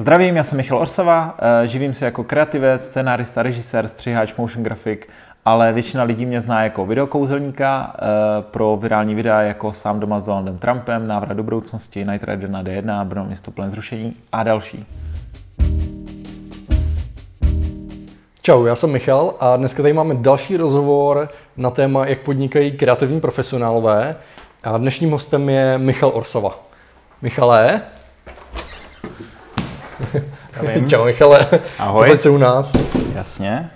Zdravím, já jsem Michal Orsava, eh, živím se jako kreativec, scénárista, režisér, střihač, motion grafik, ale většina lidí mě zná jako videokouzelníka eh, pro virální videa jako Sám doma s Donaldem Trumpem, Návrat do budoucnosti, Night Rider na D1, Brno město plné zrušení a další. Čau, já jsem Michal a dneska tady máme další rozhovor na téma, jak podnikají kreativní profesionálové. A dnešním hostem je Michal Orsava. Michale. Čau Michale. Ahoj. Posaď se u nás. Jasně.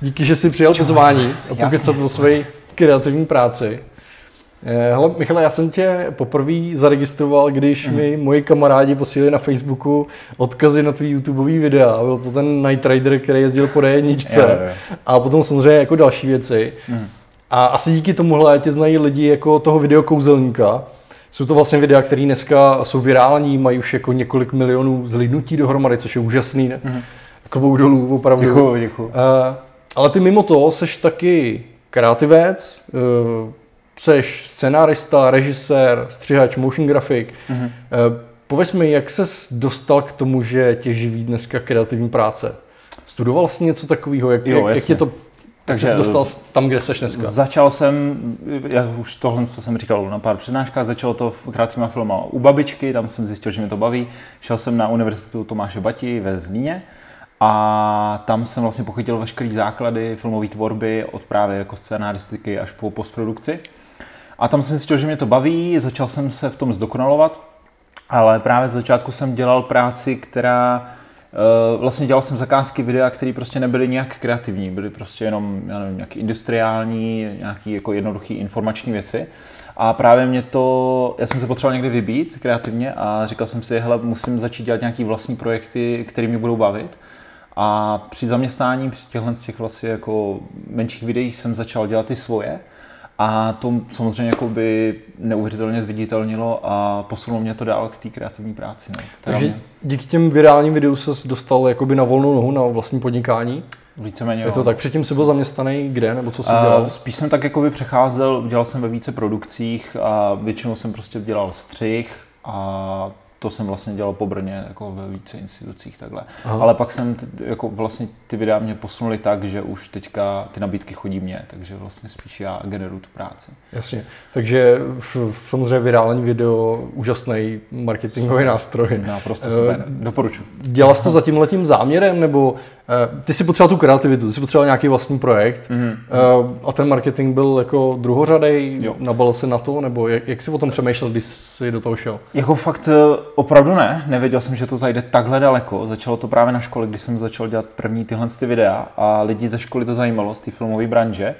Díky, že jsi přijal pozvání a pokecat o své kreativní práci. Eh, Hele, Michale, já jsem tě poprvé zaregistroval, když Mhm. mi moji kamarádi posílali na Facebooku odkazy na tvý YouTubeový videa. Byl to ten Night Rider, který jezdil po D1 Jo, jo. a potom samozřejmě jako další věci. A asi díky tomuhle tě znají lidi jako toho videokouzelníka. Jsou to vlastně videa, které dneska jsou virální, mají už jako několik milionů zhlídnutí dohromady, což je úžasný. Ne? Klobouk dolů, opravdu. Děkuju, děkuju. Eh, ale ty mimo to seš taky kreativec, eh, seš scenárista, režisér, střihač, motion grafik. Mhm. Eh, Pověz mi, jak ses dostal k tomu, že tě živí dneska kreativní práce? Studoval jsi něco takového? Jak, Jo, jak, jak tě to Takže, jsi dostal tam, kde seš dneska? Začal jsem, jak už tohle to jsem říkal na pár přednáškách, začalo to v krátkým filmu u babičky, tam jsem zjistil, že mě to baví. Šel jsem na univerzitu Tomáše Bati ve Zlíně a tam jsem vlastně pochytil veškeré základy filmové tvorby od právě jako scénaristiky až po postprodukci. A tam jsem zjistil, že mě to baví, začal jsem se v tom zdokonalovat, ale právě z začátku jsem dělal práci, která vlastně dělal jsem zakázky videa, které prostě nebyly nějak kreativní, byly prostě jenom, já nevím, nějaký industriální, nějaký jako jednoduchý informační věci. A právě mě to, já jsem se potřeboval někde vybít kreativně a říkal jsem si, hele, musím začít dělat nějaký vlastní projekty, které mě budou bavit. A při zaměstnání, při těchhle z těch vlastně jako menších videích jsem začal dělat ty svoje. A to samozřejmě jako by neuvěřitelně zviditelnilo a posunulo mě to dál k té kreativní práci. No. Takže mě díky těm virálním videům ses dostal jakoby na volnou nohu na vlastní podnikání. víceméně Je to jo. tak? Předtím jsi byl zaměstnaný kde, nebo co jsi dělal? Spíš jsem tak jakoby přecházel, dělal jsem ve více produkcích a většinou jsem prostě dělal střih a to jsem vlastně dělal po Brně jako ve více institucích takhle. Aha. Ale pak jsem t- jako vlastně ty videa mě posunuli tak, že už teďka ty nabídky chodí mě, takže vlastně spíš já generuju tu práci. Jasně. Takže v, v, samozřejmě virální video, úžasný marketingový nástroj. Naprosto Eh, super, doporučuji. Dělal jsi to za tím letím záměrem, nebo ty si potřeboval tu kreativitu, ty si potřeboval nějaký vlastní projekt Mhm. uh, a ten marketing byl jako druhořadej, Jo. nabal se na to, nebo jak, jak jsi o tom přemýšlel, když jsi do toho šel? Jako fakt eh, opravdu ne, nevěděl jsem, že to zajde takhle daleko. Začalo to právě na škole, když jsem začal dělat první tyhle ty videa a lidi ze školy to zajímalo, z té filmové branže.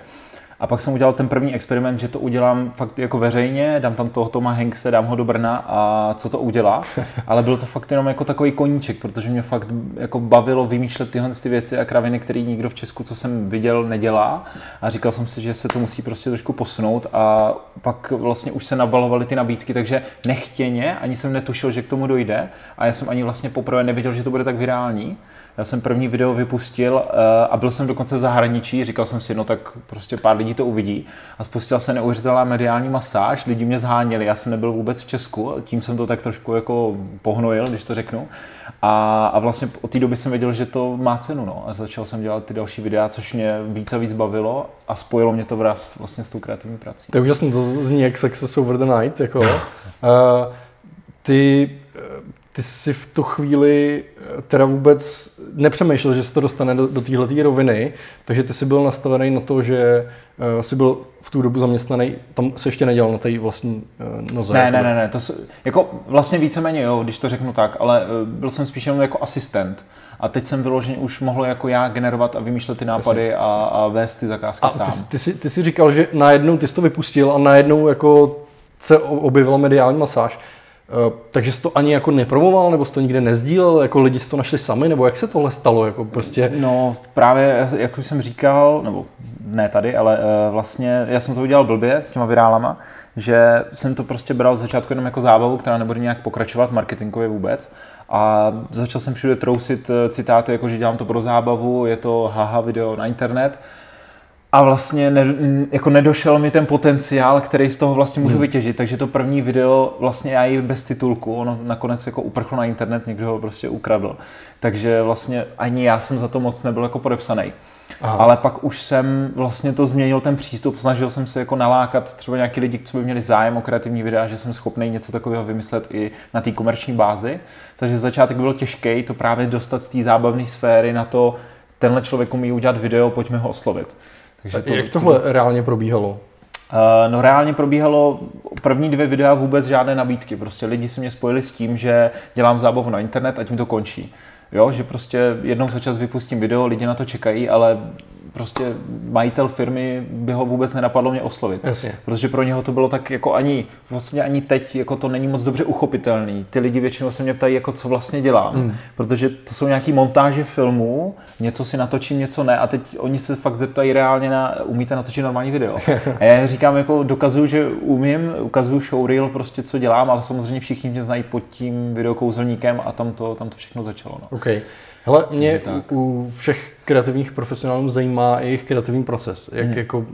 A pak jsem udělal ten první experiment, že to udělám fakt jako veřejně, dám tam toho Toma Hankse, dám ho do Brna a co to udělá. Ale bylo to fakt jenom jako takový koníček, protože mě fakt jako bavilo vymýšlet tyhle ty věci a kraviny, které nikdo v Česku, co jsem viděl, nedělá. A říkal jsem si, že se to musí prostě trošku posunout a pak vlastně už se nabalovaly ty nabídky, takže nechtěně, ani jsem netušil, že k tomu dojde a já jsem ani vlastně poprvé nevěděl, že to bude tak virální. Já jsem první video vypustil eh, a byl jsem dokonce v zahraničí, říkal jsem si, no tak prostě pár lidí to uvidí a spustila se neuvěřitelná mediální masáž, lidi mě zháněli, já jsem nebyl vůbec v Česku, tím jsem to tak trošku jako pohnojil, když to řeknu. A, a vlastně od té doby jsem věděl, že to má cenu, no. A začal jsem dělat ty další videa, což mě víc a víc bavilo a spojilo mě to vraz vlastně s tou kreativní prací. To je úžasný, to zní jak Success over the night, jako. uh, ty, eh, ty jsi v tu chvíli eh, teda vůbec nepřemýšlel, že se to dostane do, do téhle roviny, takže ty jsi byl nastavený na to, že uh, jsi byl v tu dobu zaměstnaný, tam se ještě nedělal na té vlastní uh, noze. Ne, ne, ne, ne, to s- jako vlastně víceméně jo, když to řeknu tak, ale eh, byl jsem spíš jenom jako asistent. A teď jsem vyloženě už mohl jako já generovat a vymýšlet ty nápady a, a vést ty zakázky A sám. ty, jsi- ty, jsi, ty jsi říkal, že najednou ty jsi to vypustil a najednou jako se objevila mediální masáž. Uh, takže jsi to ani jako nepromoval, nebo jsi to nikde nezdílel, jako lidi si to našli sami, nebo jak se tohle stalo, jako prostě... No právě, jak už jsem říkal, nebo ne tady, ale uh, vlastně já jsem to udělal blbě s těma virálama, že jsem to prostě bral z začátku jenom jako zábavu, která nebude nějak pokračovat marketingově vůbec. A začal jsem všude trousit eh, citáty, jako že dělám to pro zábavu, je to haha video na internet. A vlastně ne, jako nedošel mi ten potenciál, který z toho vlastně můžu hmm. vytěžit, takže to první video vlastně já i bez titulku, ono nakonec jako uprchlo na internet, někdo ho prostě ukradl, takže vlastně ani já jsem za to moc nebyl jako podepsaný. Aha. Ale pak už jsem vlastně to změnil ten přístup, snažil jsem se jako nalákat třeba nějaký lidi, co by měli zájem o kreativní videa, že jsem schopný něco takového vymyslet i na té komerční bázi. Takže začátek byl těžký to právě dostat z té zábavné sféry na to, tenhle člověk umí udělat video, pojďme ho oslovit. Takže to, Jak tohle to... reálně probíhalo? Uh, no reálně probíhalo první dvě videa vůbec žádné nabídky. Prostě lidi si mě spojili s tím, že dělám zábavu na internet, ať mi to končí. Jo, že prostě jednou za čas vypustím video, lidi na to čekají, ale prostě majitel firmy by ho vůbec nenapadlo mě oslovit. Jasně. Protože pro něho to bylo tak jako ani, vlastně ani teď jako to není moc dobře uchopitelný. Ty lidi většinou se mě ptají, jako co vlastně dělám. Mm. Protože to jsou nějaký montáže filmů, něco si natočím, něco ne a teď oni se fakt zeptají reálně na, umíte natočit normální video. a já říkám, jako dokazuju, že umím, ukazuju showreel, prostě co dělám, ale samozřejmě všichni mě znají pod tím videokouzelníkem a tam to, tam to všechno začalo. No. Okay. Hele, mě u, u všech kreativních profesionálů zajímá i jejich kreativní proces. Jak, hmm. jako,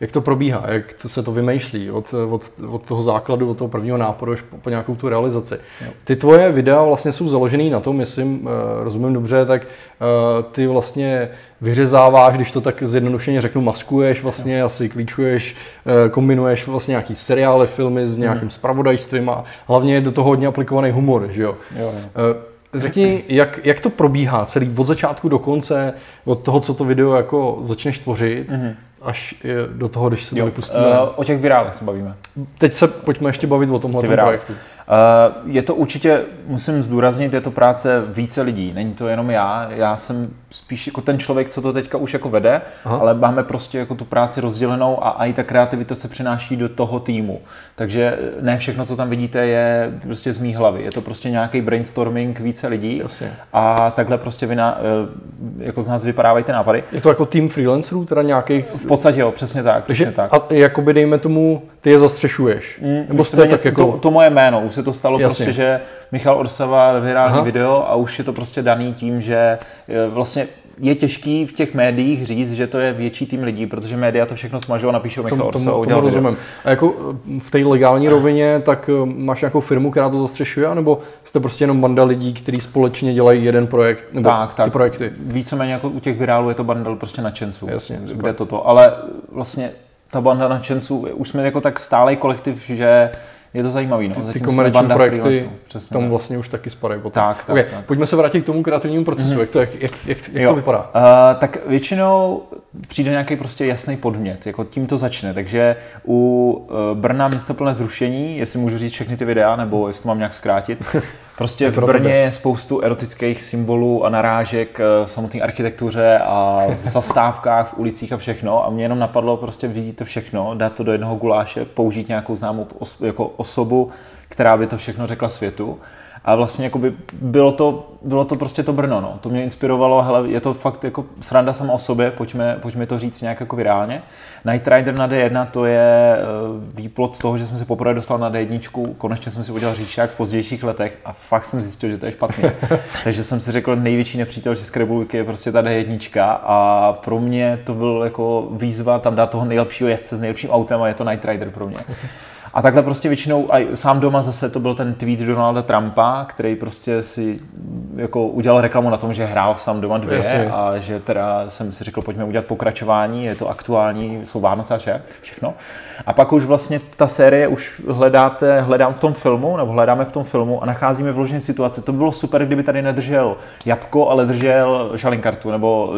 jak to probíhá, jak to se to vymýšlí od, od, od toho základu, od toho prvního náporu až po, po nějakou tu realizaci. Jo. Ty tvoje videa vlastně jsou založený na tom, jestli rozumím dobře, tak uh, ty vlastně vyřezáváš, když to tak zjednodušeně řeknu, maskuješ vlastně, jo. asi klíčuješ, uh, kombinuješ vlastně nějaký seriály, filmy s nějakým hmm. spravodajstvím a hlavně je do toho hodně aplikovaný humor, že jo? jo, jo. Řekni, jak, jak to probíhá celý od začátku do konce, od toho, co to video jako začneš tvořit, mm-hmm. až do toho, když se to vypustíme? Uh, o těch virálech se bavíme. Teď se pojďme ještě bavit o tomhle projektu. Uh, je to určitě, musím zdůraznit, je to práce více lidí, není to jenom já, já jsem spíš jako ten člověk, co to teďka už jako vede, Aha. ale máme prostě jako tu práci rozdělenou a, a i ta kreativita se přináší do toho týmu. Takže ne všechno, co tam vidíte, je prostě z mý hlavy. Je to prostě nějaký brainstorming více lidí Jasně. a takhle prostě vy na, eh, jako z nás vypadávají ty nápady. Je to jako tým freelancerů, teda nějaký? V podstatě jo, přesně tak. Přesně tak. A jakoby dejme tomu, ty je zastřešuješ. Mm, Nebo jste tak jako... To, to, moje jméno, už se to stalo Jasně. prostě, že Michal Orsava virální video a už je to prostě daný tím, že eh, vlastně je těžký v těch médiích říct, že to je větší tým lidí, protože média to všechno smažou a napíšou Michal Orsava. Tomu, tomu rozumím. A jako eh, v té legální rovině, tak eh, máš nějakou firmu, která to zastřešuje, nebo jste prostě jenom banda lidí, kteří společně dělají jeden projekt, nebo tak, ty tak. projekty? Víceméně jako u těch virálů je to banda prostě nadšenců. Jasně, kde toto. Ale vlastně ta banda nadšenců, už jsme jako tak stálej kolektiv, že je to zajímavý. No. Ty, ty komerční projekty Přesně, tam vlastně už taky spadají potom. Tak, tak, okay, tak. Pojďme se vrátit k tomu kreativnímu procesu. Mm-hmm. Jak, to, jak, jak, jak, jak to vypadá? Uh, tak většinou přijde nějaký prostě jasný podmět, jako tím to začne. Takže u uh, Brna město plné zrušení, jestli můžu říct všechny ty videa, nebo jestli to mám nějak zkrátit, Prostě v Brně je spoustu erotických symbolů a narážek eh, v samotné architektuře a v zastávkách, v ulicích a všechno. A mě jenom napadlo prostě vidět to všechno, dát to do jednoho guláše, použít nějakou známou os, jako osobu, která by to všechno řekla světu. A vlastně jakoby bylo to, bylo to prostě to Brno, no. To mě inspirovalo, hele, je to fakt jako sranda sama o sobě, pojďme, pojďme to říct nějak jako virálně. Night Rider na D1 to je uh, výplot toho, že jsem se poprvé dostal na D1, konečně jsem si udělal říčák v pozdějších letech a fakt jsem zjistil, že to je špatně. Takže jsem si řekl, největší nepřítel České republiky je prostě ta D1 a pro mě to byl jako výzva tam dát toho nejlepšího jezdce s nejlepším autem a je to Night Rider pro mě. A takhle prostě většinou, a sám doma zase to byl ten tweet Donalda Trumpa, který prostě si jako udělal reklamu na tom, že hrál v sám doma dvě Jasně. a že teda jsem si řekl, pojďme udělat pokračování, je to aktuální, jsou Vánoce a vše, všechno. A pak už vlastně ta série už hledáte, hledám v tom filmu, nebo hledáme v tom filmu a nacházíme vložené situace. To bylo super, kdyby tady nedržel jabko, ale držel žalinkartu nebo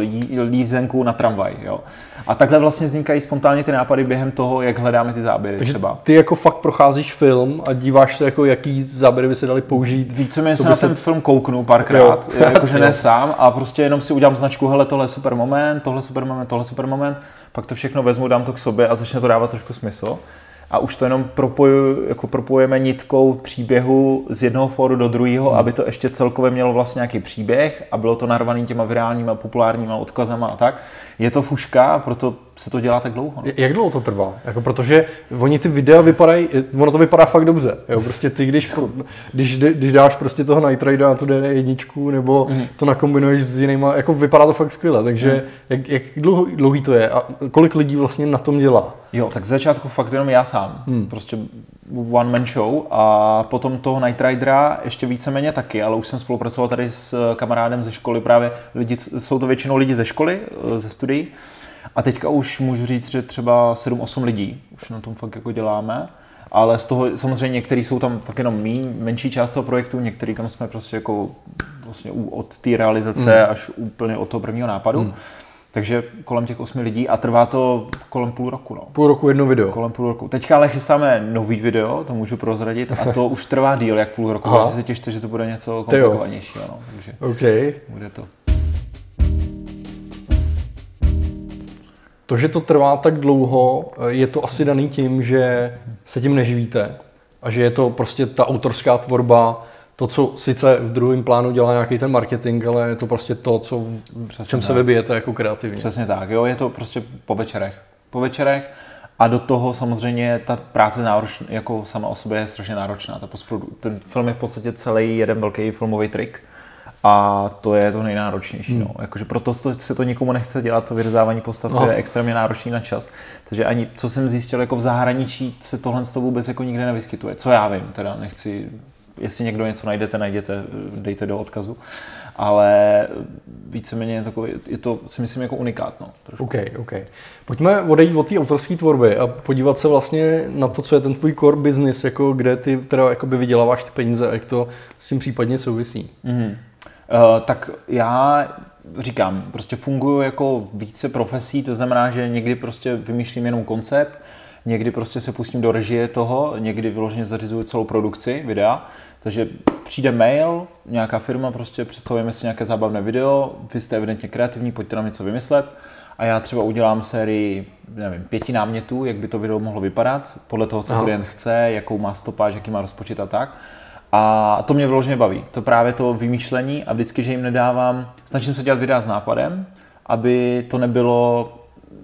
lízenku na tramvaj. Jo. A takhle vlastně vznikají spontánně ty nápady během toho, jak hledáme ty záběry Takže třeba. Ty jako fakt procházíš film a díváš se, jako jaký záběry by se dali použít. Víceméně se na ten film kouknu párkrát, jakože ne sám a prostě jenom si udělám značku, hele, tohle je super moment, tohle super moment, tohle super moment, pak to všechno vezmu, dám to k sobě a začne to dávat trošku smysl a už to jenom propoju, jako propojujeme nitkou příběhu z jednoho fóru do druhého, hmm. aby to ještě celkově mělo vlastně nějaký příběh a bylo to narvaný těma virálníma, populárníma odkazama a tak. Je to fuška, proto se to dělá tak dlouho. No. Jak dlouho to trvá? Jako protože oni ty videa vypadají, ono to vypadá fakt dobře. Jo? Prostě ty, když, když, když dáš prostě toho Night Rider na tu D1 nebo mm. to nakombinuješ s jinýma, jako vypadá to fakt skvěle. Takže mm. jak, jak dlouho, dlouhý to je a kolik lidí vlastně na tom dělá? Jo, tak z začátku fakt jenom já sám. Mm. Prostě one man show a potom toho Night Ridera ještě víceméně taky, ale už jsem spolupracoval tady s kamarádem ze školy právě, lidi, jsou to většinou lidi ze školy, ze studií, a teďka už můžu říct, že třeba 7-8 lidí už na tom fakt jako děláme. Ale z toho samozřejmě některý jsou tam tak jenom mý, menší část toho projektu, některý tam jsme prostě jako vlastně od té realizace mm. až úplně od toho prvního nápadu. Mm. Takže kolem těch osmi lidí a trvá to kolem půl roku. No. Půl roku jedno video. Kolem půl roku. Teďka ale chystáme nový video, to můžu prozradit, a to už trvá díl jak půl roku. Takže se těšte, že to bude něco komplikovanějšího. No. Takže okay. bude to. To, že to trvá tak dlouho, je to asi daný tím, že se tím neživíte a že je to prostě ta autorská tvorba, to, co sice v druhém plánu dělá nějaký ten marketing, ale je to prostě to, co v čem tak. se vybijete jako kreativně. Přesně tak, jo, je to prostě po večerech. Po večerech a do toho samozřejmě ta práce náročná, jako sama o sobě je strašně náročná. Ta ten film je v podstatě celý jeden velký filmový trik a to je to nejnáročnější. Hmm. No. Jakože proto se to nikomu nechce dělat, to vyřezávání postav no. je extrémně náročný na čas. Takže ani, co jsem zjistil, jako v zahraničí se tohle z toho vůbec jako nikde nevyskytuje. Co já vím, teda nechci, jestli někdo něco najdete, najděte, dejte do odkazu. Ale víceméně je, takový, je to si myslím jako unikát. No, OK, OK. Pojďme odejít od té autorské tvorby a podívat se vlastně na to, co je ten tvůj core business, jako kde ty teda vyděláváš ty peníze a jak to s tím případně souvisí. Mm-hmm. Eh, tak já říkám, prostě funguji jako více profesí, to znamená, že někdy prostě vymýšlím jenom koncept, někdy prostě se pustím do režie toho, někdy vyloženě zařizuju celou produkci videa, takže přijde mail, nějaká firma, prostě představujeme si nějaké zábavné video, vy jste evidentně kreativní, pojďte nám něco vymyslet a já třeba udělám sérii, nevím, pěti námětů, jak by to video mohlo vypadat, podle toho, co Aha. klient chce, jakou má stopáž, jaký má rozpočet a tak. A to mě vyloženě baví. To právě to vymýšlení a vždycky, že jim nedávám, snažím se dělat videa s nápadem, aby to nebylo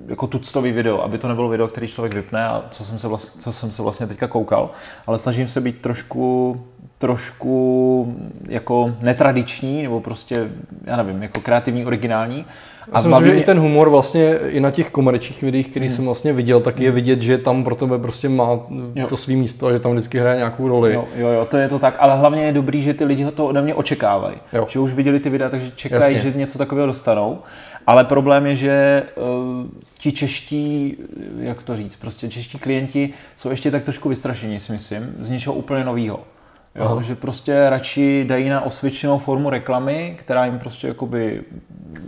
jako tuctový video, aby to nebylo video, který člověk vypne a co jsem se vlastně, co jsem se vlastně teďka koukal, ale snažím se být trošku trošku jako netradiční, nebo prostě, já nevím, jako kreativní, originální. Já si myslím, že mě... i ten humor vlastně i na těch komerčních videích, který hmm. jsem vlastně viděl, tak je hmm. vidět, že tam pro tebe prostě má jo. to svý místo a že tam vždycky hraje nějakou roli. Jo, jo, jo, to je to tak, ale hlavně je dobrý, že ty lidi to ode mě očekávají. Jo. Že už viděli ty videa, takže čekají, Jasně. že něco takového dostanou. Ale problém je, že uh, ti čeští, jak to říct, prostě čeští klienti jsou ještě tak trošku vystrašení, si myslím, z něčeho úplně nového. Jo, že prostě radši dají na osvědčenou formu reklamy, která jim prostě jakoby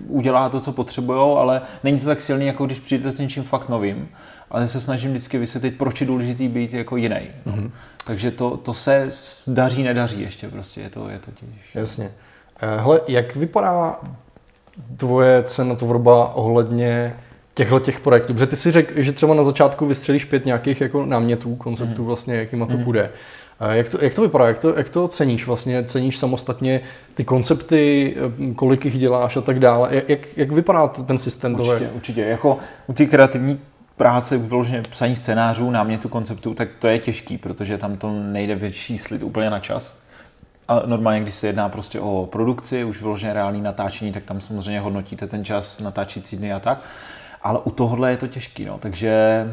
udělá to, co potřebují, ale není to tak silný, jako když přijdete s něčím fakt novým. Ale se snažím vždycky vysvětlit, proč je důležitý být jako jiný. Mm-hmm. Takže to, to se daří, nedaří ještě prostě, je to, je to těžší. Jasně. Eh, hele, jak vypadá tvoje cenotvorba ohledně těchto těch projektů? Protože ty si řekl, že třeba na začátku vystřelíš pět nějakých jako námětů, konceptů mm-hmm. vlastně, jakýma to mm-hmm. půjde. Jak to, jak to vypadá? Jak to, jak to ceníš? Vlastně ceníš samostatně ty koncepty, kolik jich děláš a tak dále? Jak, jak vypadá ten systém? Určitě, toho? určitě. Jako u té kreativní práce, vyloženě psaní scénářů, námětu konceptu, tak to je těžký, protože tam to nejde vyčíslit úplně na čas. A normálně, když se jedná prostě o produkci, už vyloženě reálný natáčení, tak tam samozřejmě hodnotíte ten čas, natáčící dny a tak. Ale u tohohle je to těžký, no. takže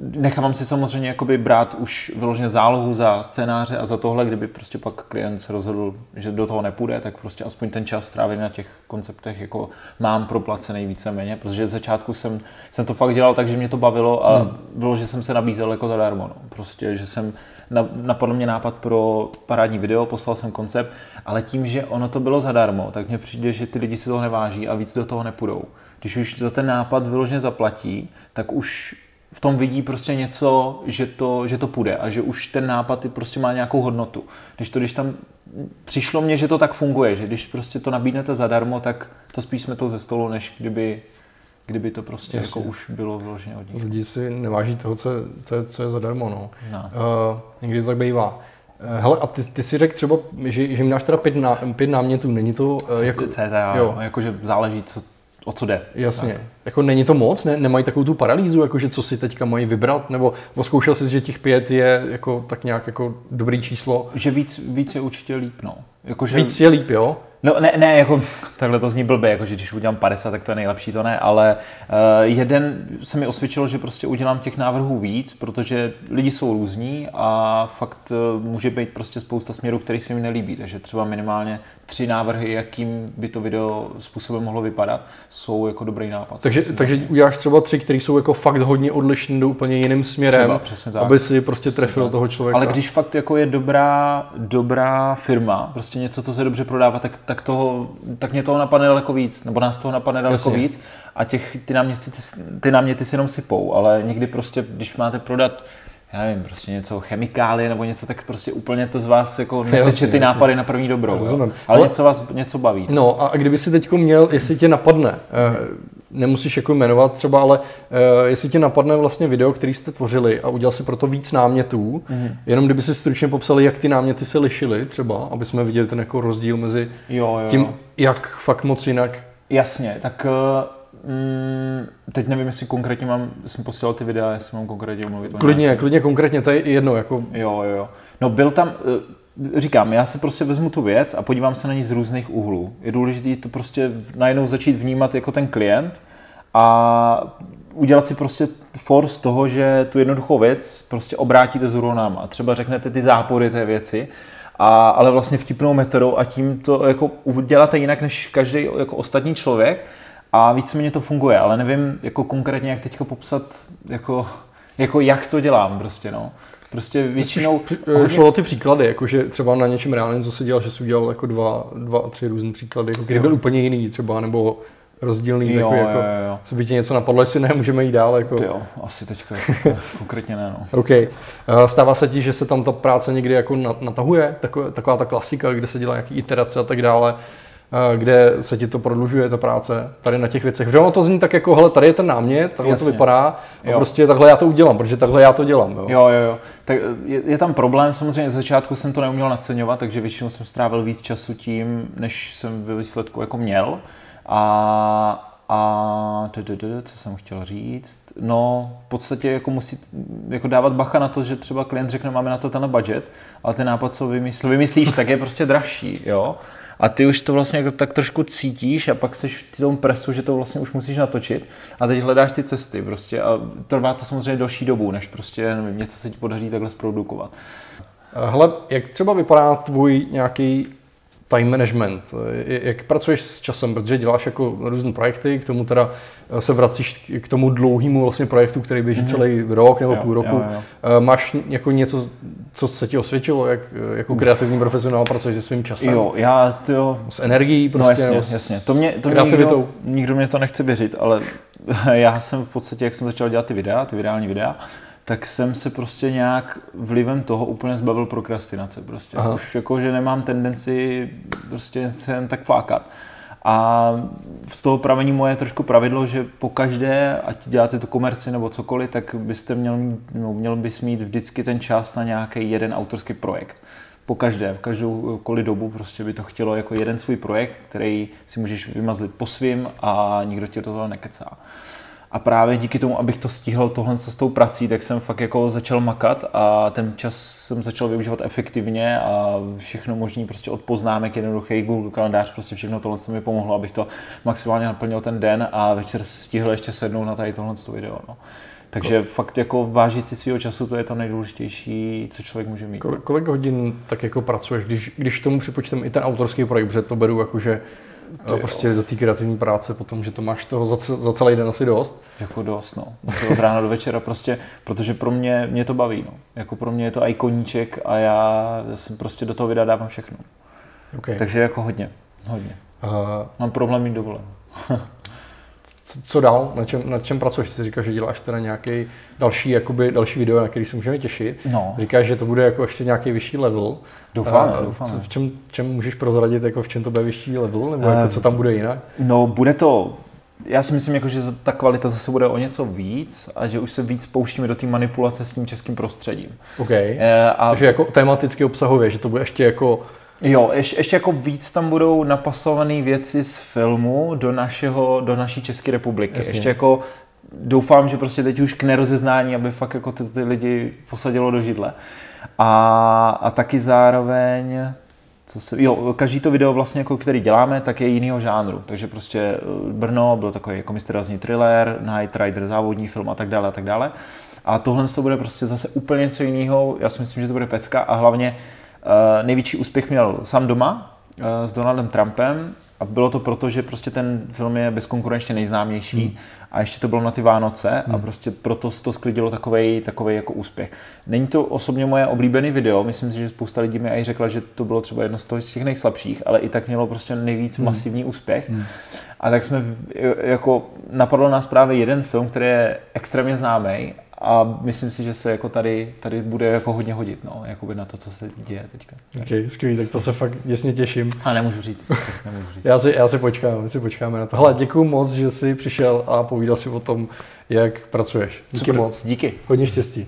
Nechávám si samozřejmě jakoby brát už vyloženě zálohu za scénáře a za tohle, kdyby prostě pak klient se rozhodl, že do toho nepůjde, tak prostě aspoň ten čas strávený na těch konceptech jako mám proplacený víceméně, protože z začátku jsem, jsem to fakt dělal tak, že mě to bavilo a hmm. vyloženě jsem se nabízel jako zadarmo. No. Prostě, že jsem napadl mě nápad pro parádní video, poslal jsem koncept, ale tím, že ono to bylo zadarmo, tak mně přijde, že ty lidi si toho neváží a víc do toho nepůjdou. Když už za ten nápad vyloženě zaplatí, tak už v tom vidí prostě něco, že to, že to půjde a že už ten nápad prostě má nějakou hodnotu. Když to, když tam přišlo mně, že to tak funguje, že když prostě to nabídnete zadarmo, tak to spíš jsme to ze stolu, než kdyby, kdyby to prostě jako už bylo vyloženě od nich. Lidi si neváží toho, co, co, je, co je zadarmo, no. no. Uh, někdy to tak bývá. Uh, hele, a ty, ty si řekl třeba, že, že máš teda pět, ná, pět námětů, není to... Uh, jako, CTA, jo. jakože záleží, co, o co jde. Jasně. Tak. Jako není to moc? Ne, nemají takovou tu paralýzu, jako že co si teďka mají vybrat? Nebo zkoušel jsi, že těch pět je jako tak nějak jako dobrý číslo? Že víc, víc je určitě líp, no. Jako, že... Víc je líp, jo? No ne, ne, jako takhle to zní blbě, jako že když udělám 50, tak to je nejlepší, to ne, ale uh, jeden se mi osvědčilo, že prostě udělám těch návrhů víc, protože lidi jsou různí a fakt uh, může být prostě spousta směrů, který se mi nelíbí, takže třeba minimálně tři návrhy, jakým by to video způsobem mohlo vypadat, jsou jako dobrý nápad. Takže, takže uděláš třeba tři, které jsou jako fakt hodně odlišné do úplně jiným směrem, třeba, aby si prostě trefil toho člověka. Ale když fakt jako je dobrá, dobrá firma, prostě něco, co se dobře prodává, tak, tak, toho, tak mě toho napadne daleko víc, nebo nás toho napadne daleko Jasně. víc a těch, ty náměty, ty, ty náměty si jenom sypou, ale někdy prostě, když máte prodat já nevím, prostě něco chemikálie nebo něco, tak prostě úplně to z vás jako neteče ty nápady na první dobrou. Ale, Ale něco vás něco baví. No a kdyby si teď měl, jestli tě napadne, eh, nemusíš jako jmenovat třeba, ale eh, jestli tě napadne vlastně video, který jste tvořili a udělal si pro to víc námětů, mm. jenom kdyby si stručně popsali, jak ty náměty se lišily třeba, aby jsme viděli ten jako rozdíl mezi jo, jo. tím, jak fakt moc jinak. Jasně, tak uh Mm, teď nevím, jestli konkrétně mám, jsem posílal ty videa, jestli mám konkrétně mluvit. Klidně, nějaký. klidně konkrétně, to je jedno. Jako... Jo, jo. No byl tam, eh, říkám, já se prostě vezmu tu věc a podívám se na ní z různých úhlů. Je důležité to prostě najednou začít vnímat jako ten klient a udělat si prostě for z toho, že tu jednoduchou věc prostě obrátíte z. A třeba řeknete ty zápory té věci, a, ale vlastně vtipnou metodou a tím to jako uděláte jinak než každý jako ostatní člověk a víceméně to funguje, ale nevím jako konkrétně, jak teďko popsat, jako, jako jak to dělám prostě, no. Prostě většinou... Při, hodně... Šlo o ty příklady, jakože třeba na něčem reálném, co se dělal, že jsi udělal jako dva, dva tři různé příklady, jako který byl úplně jiný třeba, nebo rozdílný, jo, takový, jako, jo, jo. co by ti něco napadlo, jestli ne, můžeme jít dál. Jako. jo, asi teďka konkrétně ne. No. OK. Eh, stává se ti, že se tam ta práce někdy jako natahuje, taková, taková ta klasika, kde se dělá nějaký iterace a tak dále, kde se ti to prodlužuje, ta práce, tady na těch věcech. Protože ono to zní tak jako, hele, tady je ten námět, takhle Jasně. to vypadá, a jo. prostě takhle já to udělám, protože takhle já to dělám. Jo, jo, jo. jo. Tak je, je, tam problém, samozřejmě z začátku jsem to neuměl naceňovat, takže většinou jsem strávil víc času tím, než jsem ve výsledku jako měl. A, a co jsem chtěl říct? No, v podstatě jako musí jako dávat bacha na to, že třeba klient řekne, máme na to ten budget, ale ten nápad, co vymyslíš, co vymyslíš tak je prostě dražší, jo a ty už to vlastně jako tak trošku cítíš a pak jsi v tom presu, že to vlastně už musíš natočit a teď hledáš ty cesty prostě a trvá to samozřejmě další dobu, než prostě něco se ti podaří takhle zprodukovat. Hele, jak třeba vypadá tvůj nějaký time management. Jak pracuješ s časem, protože děláš jako různé projekty, k tomu teda eh, se vracíš k tomu dlouhému vlastně projektu, který běží mm-hmm. celý rok nebo jo, půl roku. Jo, jo. Eh, máš jako něco, co se ti osvědčilo, jak jako kreativní profesionál pracuješ se svým časem? Jo, já to... S energií no, prostě? No jasně, jasně. To mě, to kreativitou? Nikdo, nikdo mě to nechce věřit, ale já jsem v podstatě, jak jsem začal dělat ty videa, ty videální videa, tak jsem se prostě nějak vlivem toho úplně zbavil prokrastinace. Prostě. Aha. Už jako, že nemám tendenci prostě se jen tak flákat. A z toho pravení moje trošku pravidlo, že po každé, ať děláte to komerci nebo cokoliv, tak byste měl, no, měl bys mít vždycky ten čas na nějaký jeden autorský projekt. Po každé, v každou dobu prostě by to chtělo jako jeden svůj projekt, který si můžeš vymazlit po svým a nikdo tě do toho nekecá. A právě díky tomu, abych to stihl tohle s tou prací, tak jsem fakt jako začal makat a ten čas jsem začal využívat efektivně a všechno možný prostě od poznámek, jednoduchý Google kalendář, prostě všechno tohle mi pomohlo, abych to maximálně naplnil ten den a večer stihl ještě sednout na tady tohle video. No. Takže no. fakt jako vážit si svého času, to je to nejdůležitější, co člověk může mít. Kolik, kolik hodin tak jako pracuješ, když, když tomu připočteme i ten autorský projekt, protože to beru jako, že to prostě do té kreativní práce potom, že to máš toho za, za celý den asi dost. Jako dost, no. Od rána do večera prostě, protože pro mě, mě to baví, no. Jako pro mě je to i koníček a já jsem prostě do toho videa dávám všechno. Okay. Takže jako hodně, hodně. Uh, Mám problém mít dovolenou. co, co dál? Na čem, na čem pracuješ? Jsi říkal, že děláš teda nějaký další, jakoby, další video, na který se můžeme těšit. No. Říkáš, že to bude jako ještě nějaký vyšší level. Doufám, uh, doufám. V čem, čem můžeš prozradit, jako v čem to bude vyšší level, nebo uh, jako, co tam bude jinak? No, bude to já si myslím, jako, že ta kvalita zase bude o něco víc a že už se víc pouštíme do té manipulace s tím českým prostředím. OK. E, a... Takže jako tematicky obsahově, že to bude ještě jako Jo, ještě, ještě jako víc tam budou napasované věci z filmu do, našeho, do naší České republiky. Jasně. Ještě jako doufám, že prostě teď už k nerozeznání, aby fakt jako ty, ty lidi posadilo do židle. A, a taky zároveň, co se, jo, každý to video vlastně, jako, který děláme, tak je jiného žánru. Takže prostě eh, Brno byl takový jako mysteriózní thriller, Night Rider, závodní film a tak dále a tak dále. A tohle to bude prostě zase úplně něco jiného. Já si myslím, že to bude pecka a hlavně uh, největší úspěch měl sám doma uh, s Donaldem Trumpem a bylo to proto, že prostě ten film je bezkonkurenčně nejznámější hmm. a ještě to bylo na ty Vánoce hmm. a prostě proto to sklidilo takový takovej jako úspěch. Není to osobně moje oblíbené video, myslím si, že spousta lidí mi i řekla, že to bylo třeba jedno z těch nejslabších, ale i tak mělo prostě nejvíc hmm. masivní úspěch. Hmm. A tak jsme, jako napadl nás právě jeden film, který je extrémně známý a myslím si, že se jako tady, tady bude jako hodně hodit, no, jakoby na to, co se děje teďka. Ok, skvělý, tak to se fakt jasně těším. A nemůžu říct, nemůžu říct. já, si, já si počkám, my si počkáme na to. Hele, děkuji moc, že jsi přišel a povídal si o tom, jak pracuješ. Díky Super, moc. Díky. Hodně štěstí.